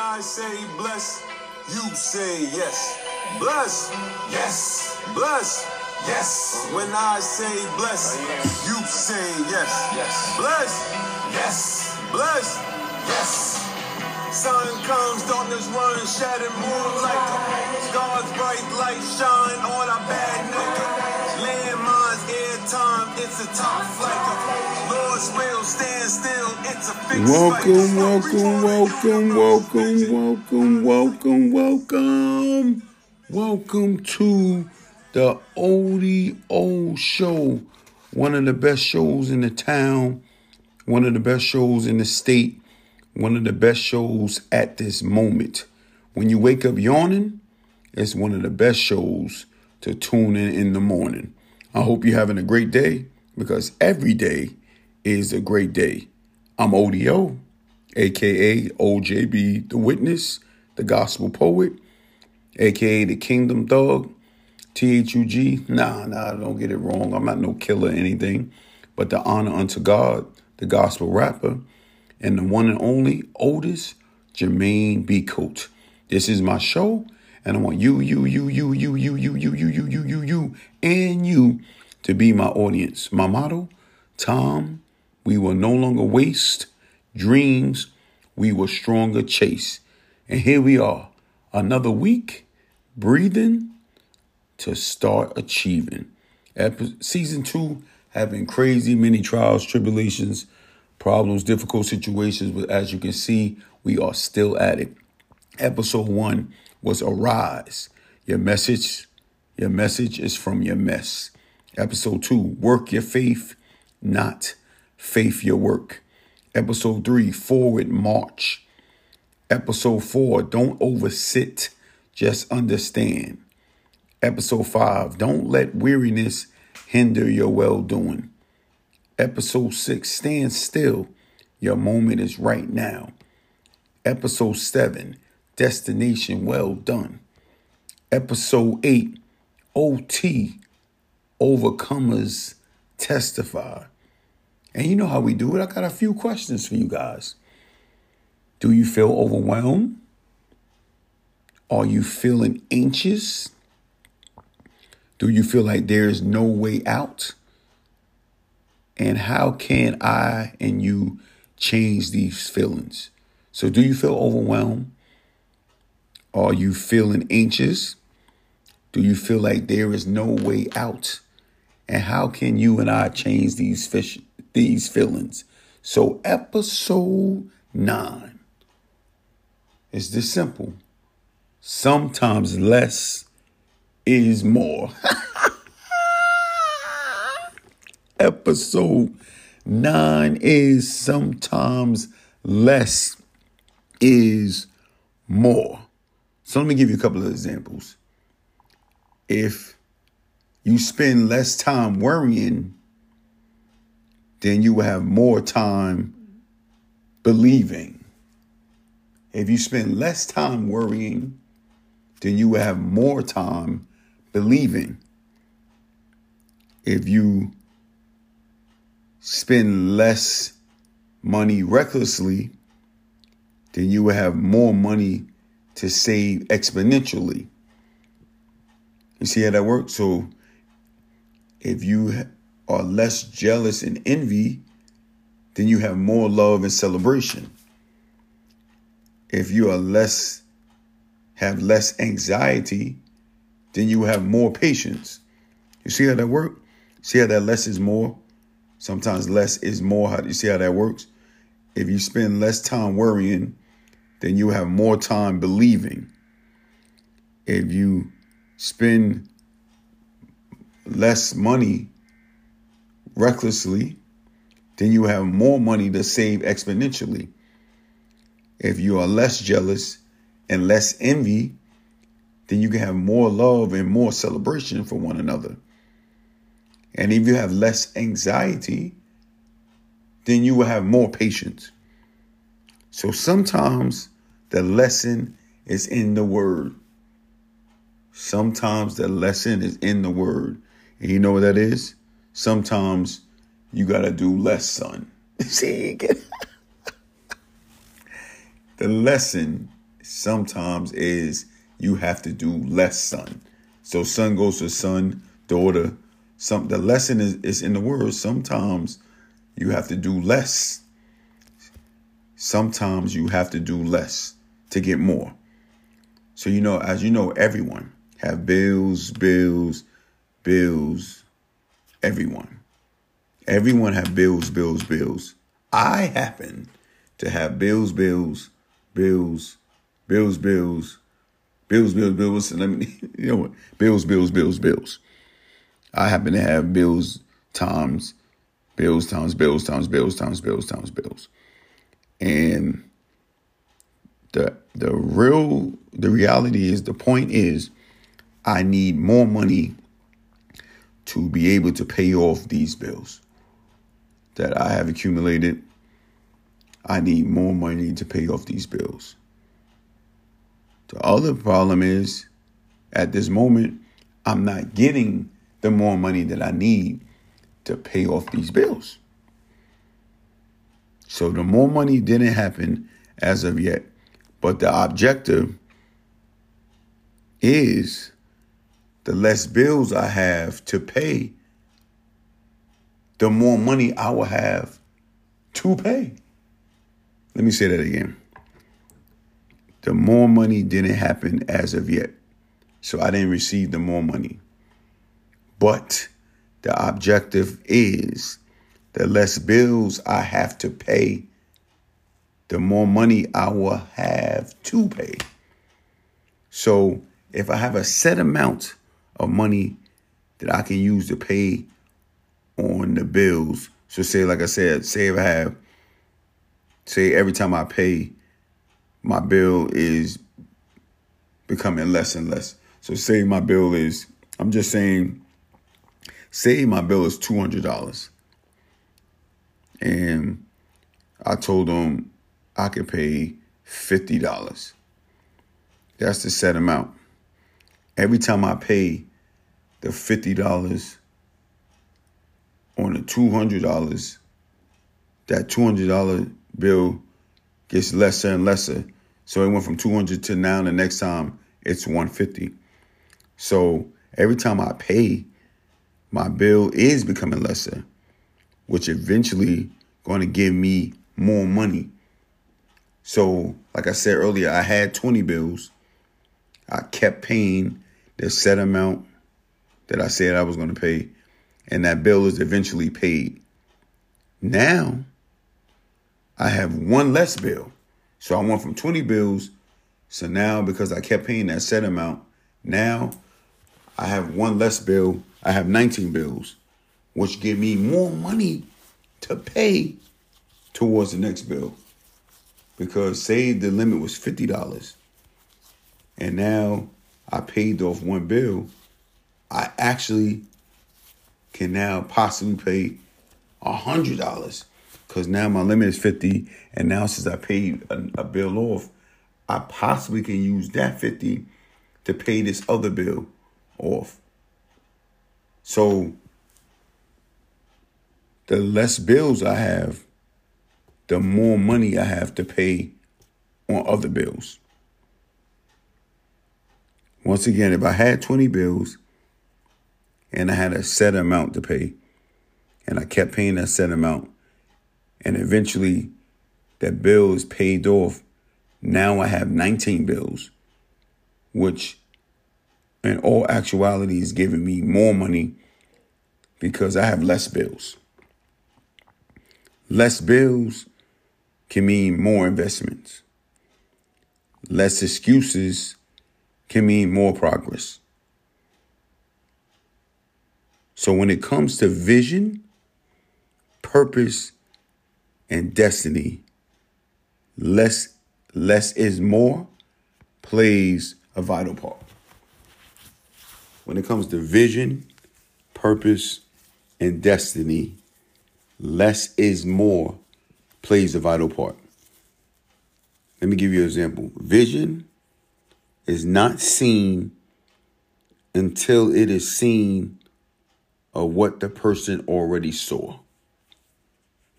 I say bless, you say yes. Bless, yes. Bless, yes. When I say bless, you say yes. Yes. Bless, Yes. bless. Yes. Sun comes, darkness runs, shattered moonlight. God's bright light shine on our bad nigga. It's a top flight. Lord's will stand still, it's a fixed Welcome, welcome, welcome, welcome, welcome, welcome, welcome. Welcome to the Oldie Old show. One of the best shows in the town, one of the best shows in the state, one of the best shows at this moment. When you wake up yawning, it's one of the best shows to tune in in the morning. I hope you're having a great day because every day is a great day. I'm ODO, aka OJB, the witness, the gospel poet, aka the kingdom thug, THUG. Nah, nah, don't get it wrong. I'm not no killer or anything, but the honor unto God, the gospel rapper, and the one and only oldest Jermaine B. Coat. This is my show, and I want you, you, you, you, you, you, you, you, you, you, you, you, you, and you to be my audience. My motto, Tom, we will no longer waste dreams, we will stronger chase. And here we are, another week, breathing to start achieving. Season two having crazy many trials, tribulations, problems, difficult situations, but as you can see, we are still at it. Episode one was arise. Your message, your message is from your mess. Episode two, work your faith, not faith your work. Episode three, forward march. Episode four, don't oversit, just understand. Episode five, don't let weariness hinder your well doing. Episode six, stand still. Your moment is right now. Episode seven, destination well done. Episode eight, OT, overcomers testify. And you know how we do it. I got a few questions for you guys. Do you feel overwhelmed? Are you feeling anxious? Do you feel like there is no way out? And how can I and you change these feelings? So, do you feel overwhelmed? Are you feeling anxious? Do you feel like there is no way out? And how can you and I change these fish, these feelings? So, episode nine is this simple. Sometimes less is more. episode nine is sometimes less is more. So let me give you a couple of examples. If you spend less time worrying, then you will have more time believing. If you spend less time worrying, then you will have more time believing. If you spend less money recklessly, then you will have more money to save exponentially. You see how that works? So if you are less jealous and envy, then you have more love and celebration. If you are less have less anxiety, then you have more patience. You see how that works? See how that less is more? Sometimes less is more. How do you see how that works? If you spend less time worrying, then you have more time believing. If you spend less money recklessly, then you have more money to save exponentially. If you are less jealous and less envy, then you can have more love and more celebration for one another. And if you have less anxiety, then you will have more patience. So sometimes the lesson is in the word. Sometimes the lesson is in the word. And you know what that is? Sometimes you got to do less, son. See, the lesson sometimes is you have to do less, son. So son goes to son, daughter. Some the lesson is, is in the word. Sometimes you have to do less. Sometimes you have to do less to get more. So you know, as you know, everyone have bills, bills, bills. Everyone. Everyone have bills, bills, bills. I happen to have bills, bills, bills, bills, bills, bills, bills, bills. And let me, you know what? Bills, bills, bills, bills. I happen to have bills times, bills times, bills times, bills times, bills times, bills. And the the real the reality is the point is I need more money to be able to pay off these bills that I have accumulated. I need more money to pay off these bills. The other problem is at this moment, I'm not getting the more money that I need to pay off these bills. So the more money didn't happen as of yet. But the objective is the less bills I have to pay, the more money I will have to pay. Let me say that again. The more money didn't happen as of yet. So I didn't receive the more money. But the objective is the less bills I have to pay, the more money I will have to pay. So if I have a set amount of money that I can use to pay on the bills, so say, like I said, say if I have, say every time I pay, my bill is becoming less and less. So say my bill is, I'm just saying, say my bill is $200. And I told them I could pay $50. That's the set amount. Every time I pay the $50 on the $200, that $200 bill gets lesser and lesser. So it went from 200 to now the next time it's 150. So every time I pay, my bill is becoming lesser, which eventually going to give me more money. So, like I said earlier, I had 20 bills. I kept paying the set amount that I said I was going to pay, and that bill is eventually paid. Now, I have one less bill. So I went from 20 bills. So now, because I kept paying that set amount, now I have one less bill. I have 19 bills, which give me more money to pay towards the next bill. Because say the limit was $50 and now I paid off one bill, I actually can now possibly pay a $100 because now my limit is 50 and now since I paid a, a bill off, I possibly can use that 50 to pay this other bill off. So the less bills I have, the more money I have to pay on other bills. Once again, if I had 20 bills and I had a set amount to pay, and I kept paying that set amount, and eventually that bill is paid off, now I have 19 bills, which in all actuality is giving me more money because I have less bills. Less bills can mean more investments. Less excuses can mean more progress. So when it comes to vision, purpose, and destiny, less less is more plays a vital part. When it comes to vision, purpose, and destiny, less is more plays a vital part. Let me give you an example. Vision is not seen until it is seen of what the person already saw.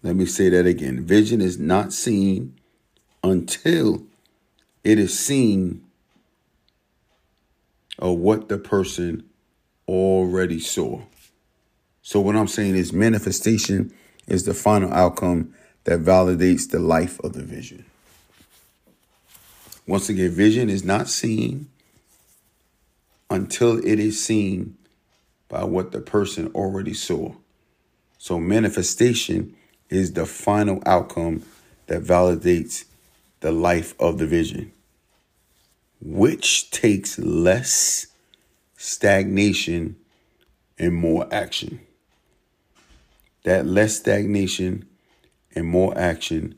Let me say that again. Vision is not seen until it is seen of what the person already saw. So, what I'm saying is, manifestation is the final outcome that validates the life of the vision. Once again, vision is not seen until it is seen by what the person already saw. So, manifestation is the final outcome that validates the life of the vision, which takes less stagnation and more action. That less stagnation and more action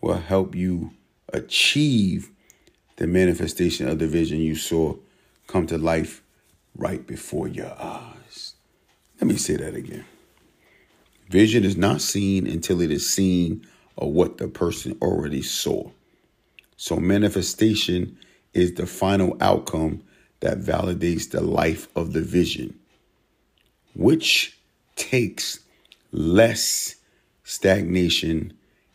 will help you achieve the manifestation of the vision you saw come to life right before your eyes. Let me say that again. Vision is not seen until it is seen of what the person already saw. So, manifestation is the final outcome that validates the life of the vision, which takes less stagnation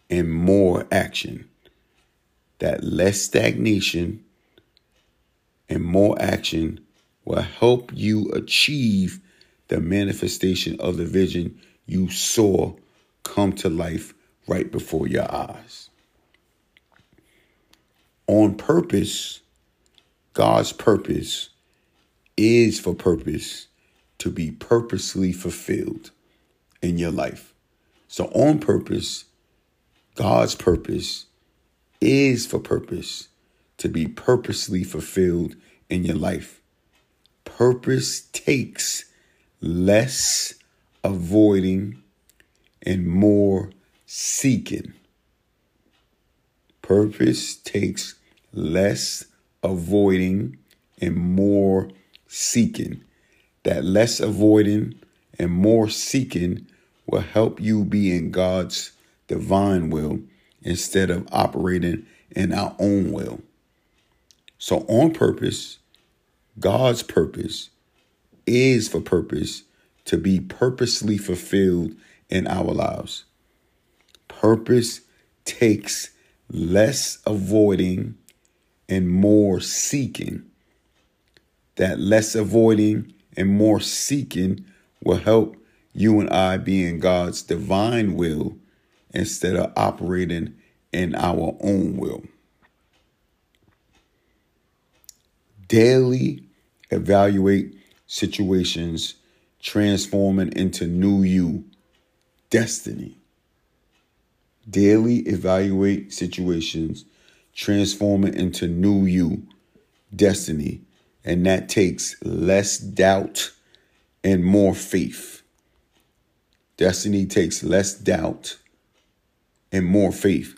and more action. That less stagnation and more action will help you achieve the manifestation of the vision you saw come to life right before your eyes. On purpose, God's purpose is for purpose to be purposely fulfilled in your life. So, on purpose, God's purpose is for purpose to be purposely fulfilled in your life. Purpose takes less avoiding and more seeking. Purpose takes less avoiding and more seeking. That less avoiding and more seeking will help you be in God's divine will instead of operating in our own will. So, on purpose, God's purpose is for purpose to be purposely fulfilled in our lives. Purpose takes less avoiding and more seeking. That less avoiding and more seeking will help you and I being God's divine will instead of operating in our own will. Daily evaluate situations transforming into new you destiny. Daily evaluate situations transforming into new you destiny. And that takes less doubt and more faith. Destiny takes less doubt and more faith.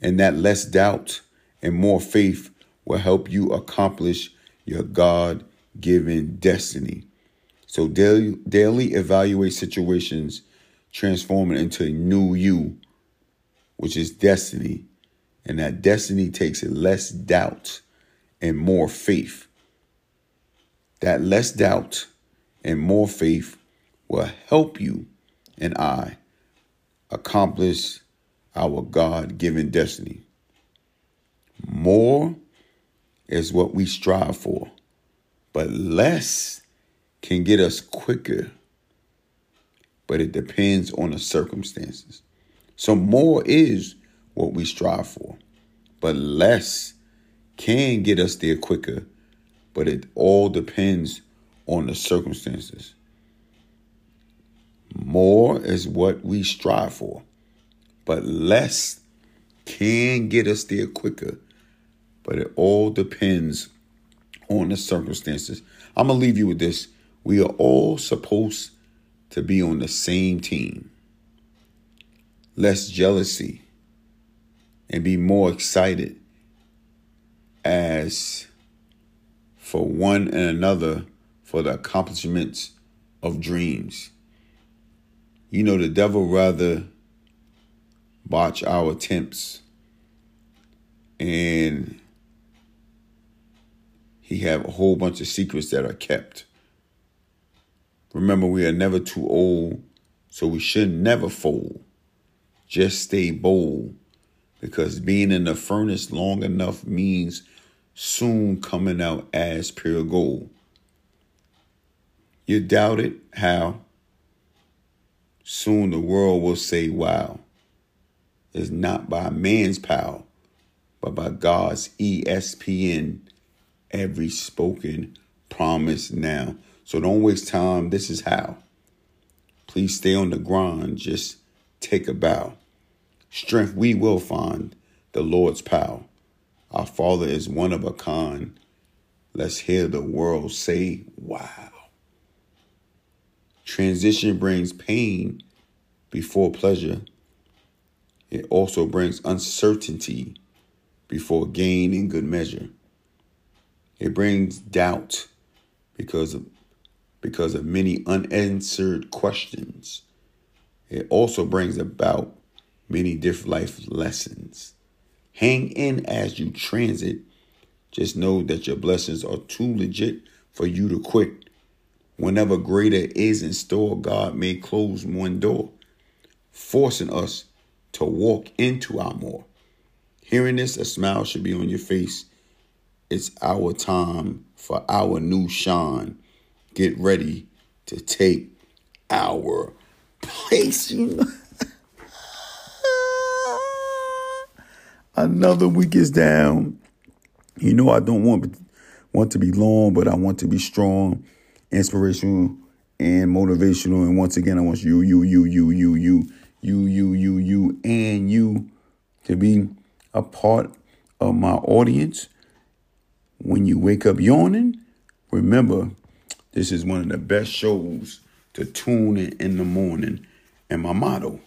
And that less doubt and more faith will help you accomplish your God given destiny. So daily, daily evaluate situations, transform it into a new you, which is destiny. And that destiny takes less doubt and more faith. That less doubt and more faith will help you and I accomplish our God given destiny. More is what we strive for, but less can get us quicker. But it depends on the circumstances. So, more is what we strive for, but less can get us there quicker. But it all depends on the circumstances. More is what we strive for, but less can get us there quicker. But it all depends on the circumstances. I'm going to leave you with this. We are all supposed to be on the same team. Less jealousy and be more excited as for one and another for the accomplishments of dreams. You know, the devil rather botch our attempts and he have a whole bunch of secrets that are kept. Remember, we are never too old, so we should never fold. Just stay bold, because being in the furnace long enough means soon coming out as pure gold. You doubt it? How? Soon the world will say, wow. It's not by man's power, but by God's ESPN, every spoken promise now. So don't waste time. This is how. Please stay on the grind. Just take a bow. Strength we will find, the Lord's power. Our Father is one of a kind. Let's hear the world say, wow. Transition brings pain before pleasure. It also brings uncertainty before gain in good measure. It brings doubt because of because of many unanswered questions. It also brings about many different life lessons. Hang in as you transit. Just know that your blessings are too legit for you to quit. Whenever greater is in store, God may close one door, forcing us to walk into our more. Hearing this, a smile should be on your face. It's our time for our new shine. Get ready to take our place. Another week is down. You know I don't want want to be long, but I want to be strong, inspirational, and motivational. And once again, I want you, you, you, you, you, you, you, you, you, you, and you to be a part of my audience. When you wake up yawning, remember this is one of the best shows to tune in in the morning. And my motto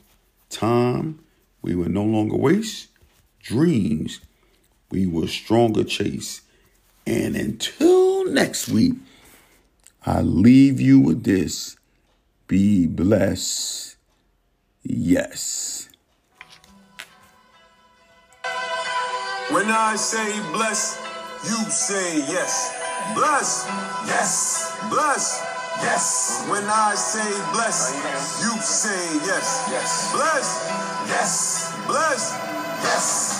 time we will no longer waste, dreams we will stronger chase. And until next week, I leave you with this be blessed. Yes. When I say bless, you say yes. Bless, Yes. bless. Yes. When I say bless, you say yes. Yes. Bless, Yes. bless. Yes.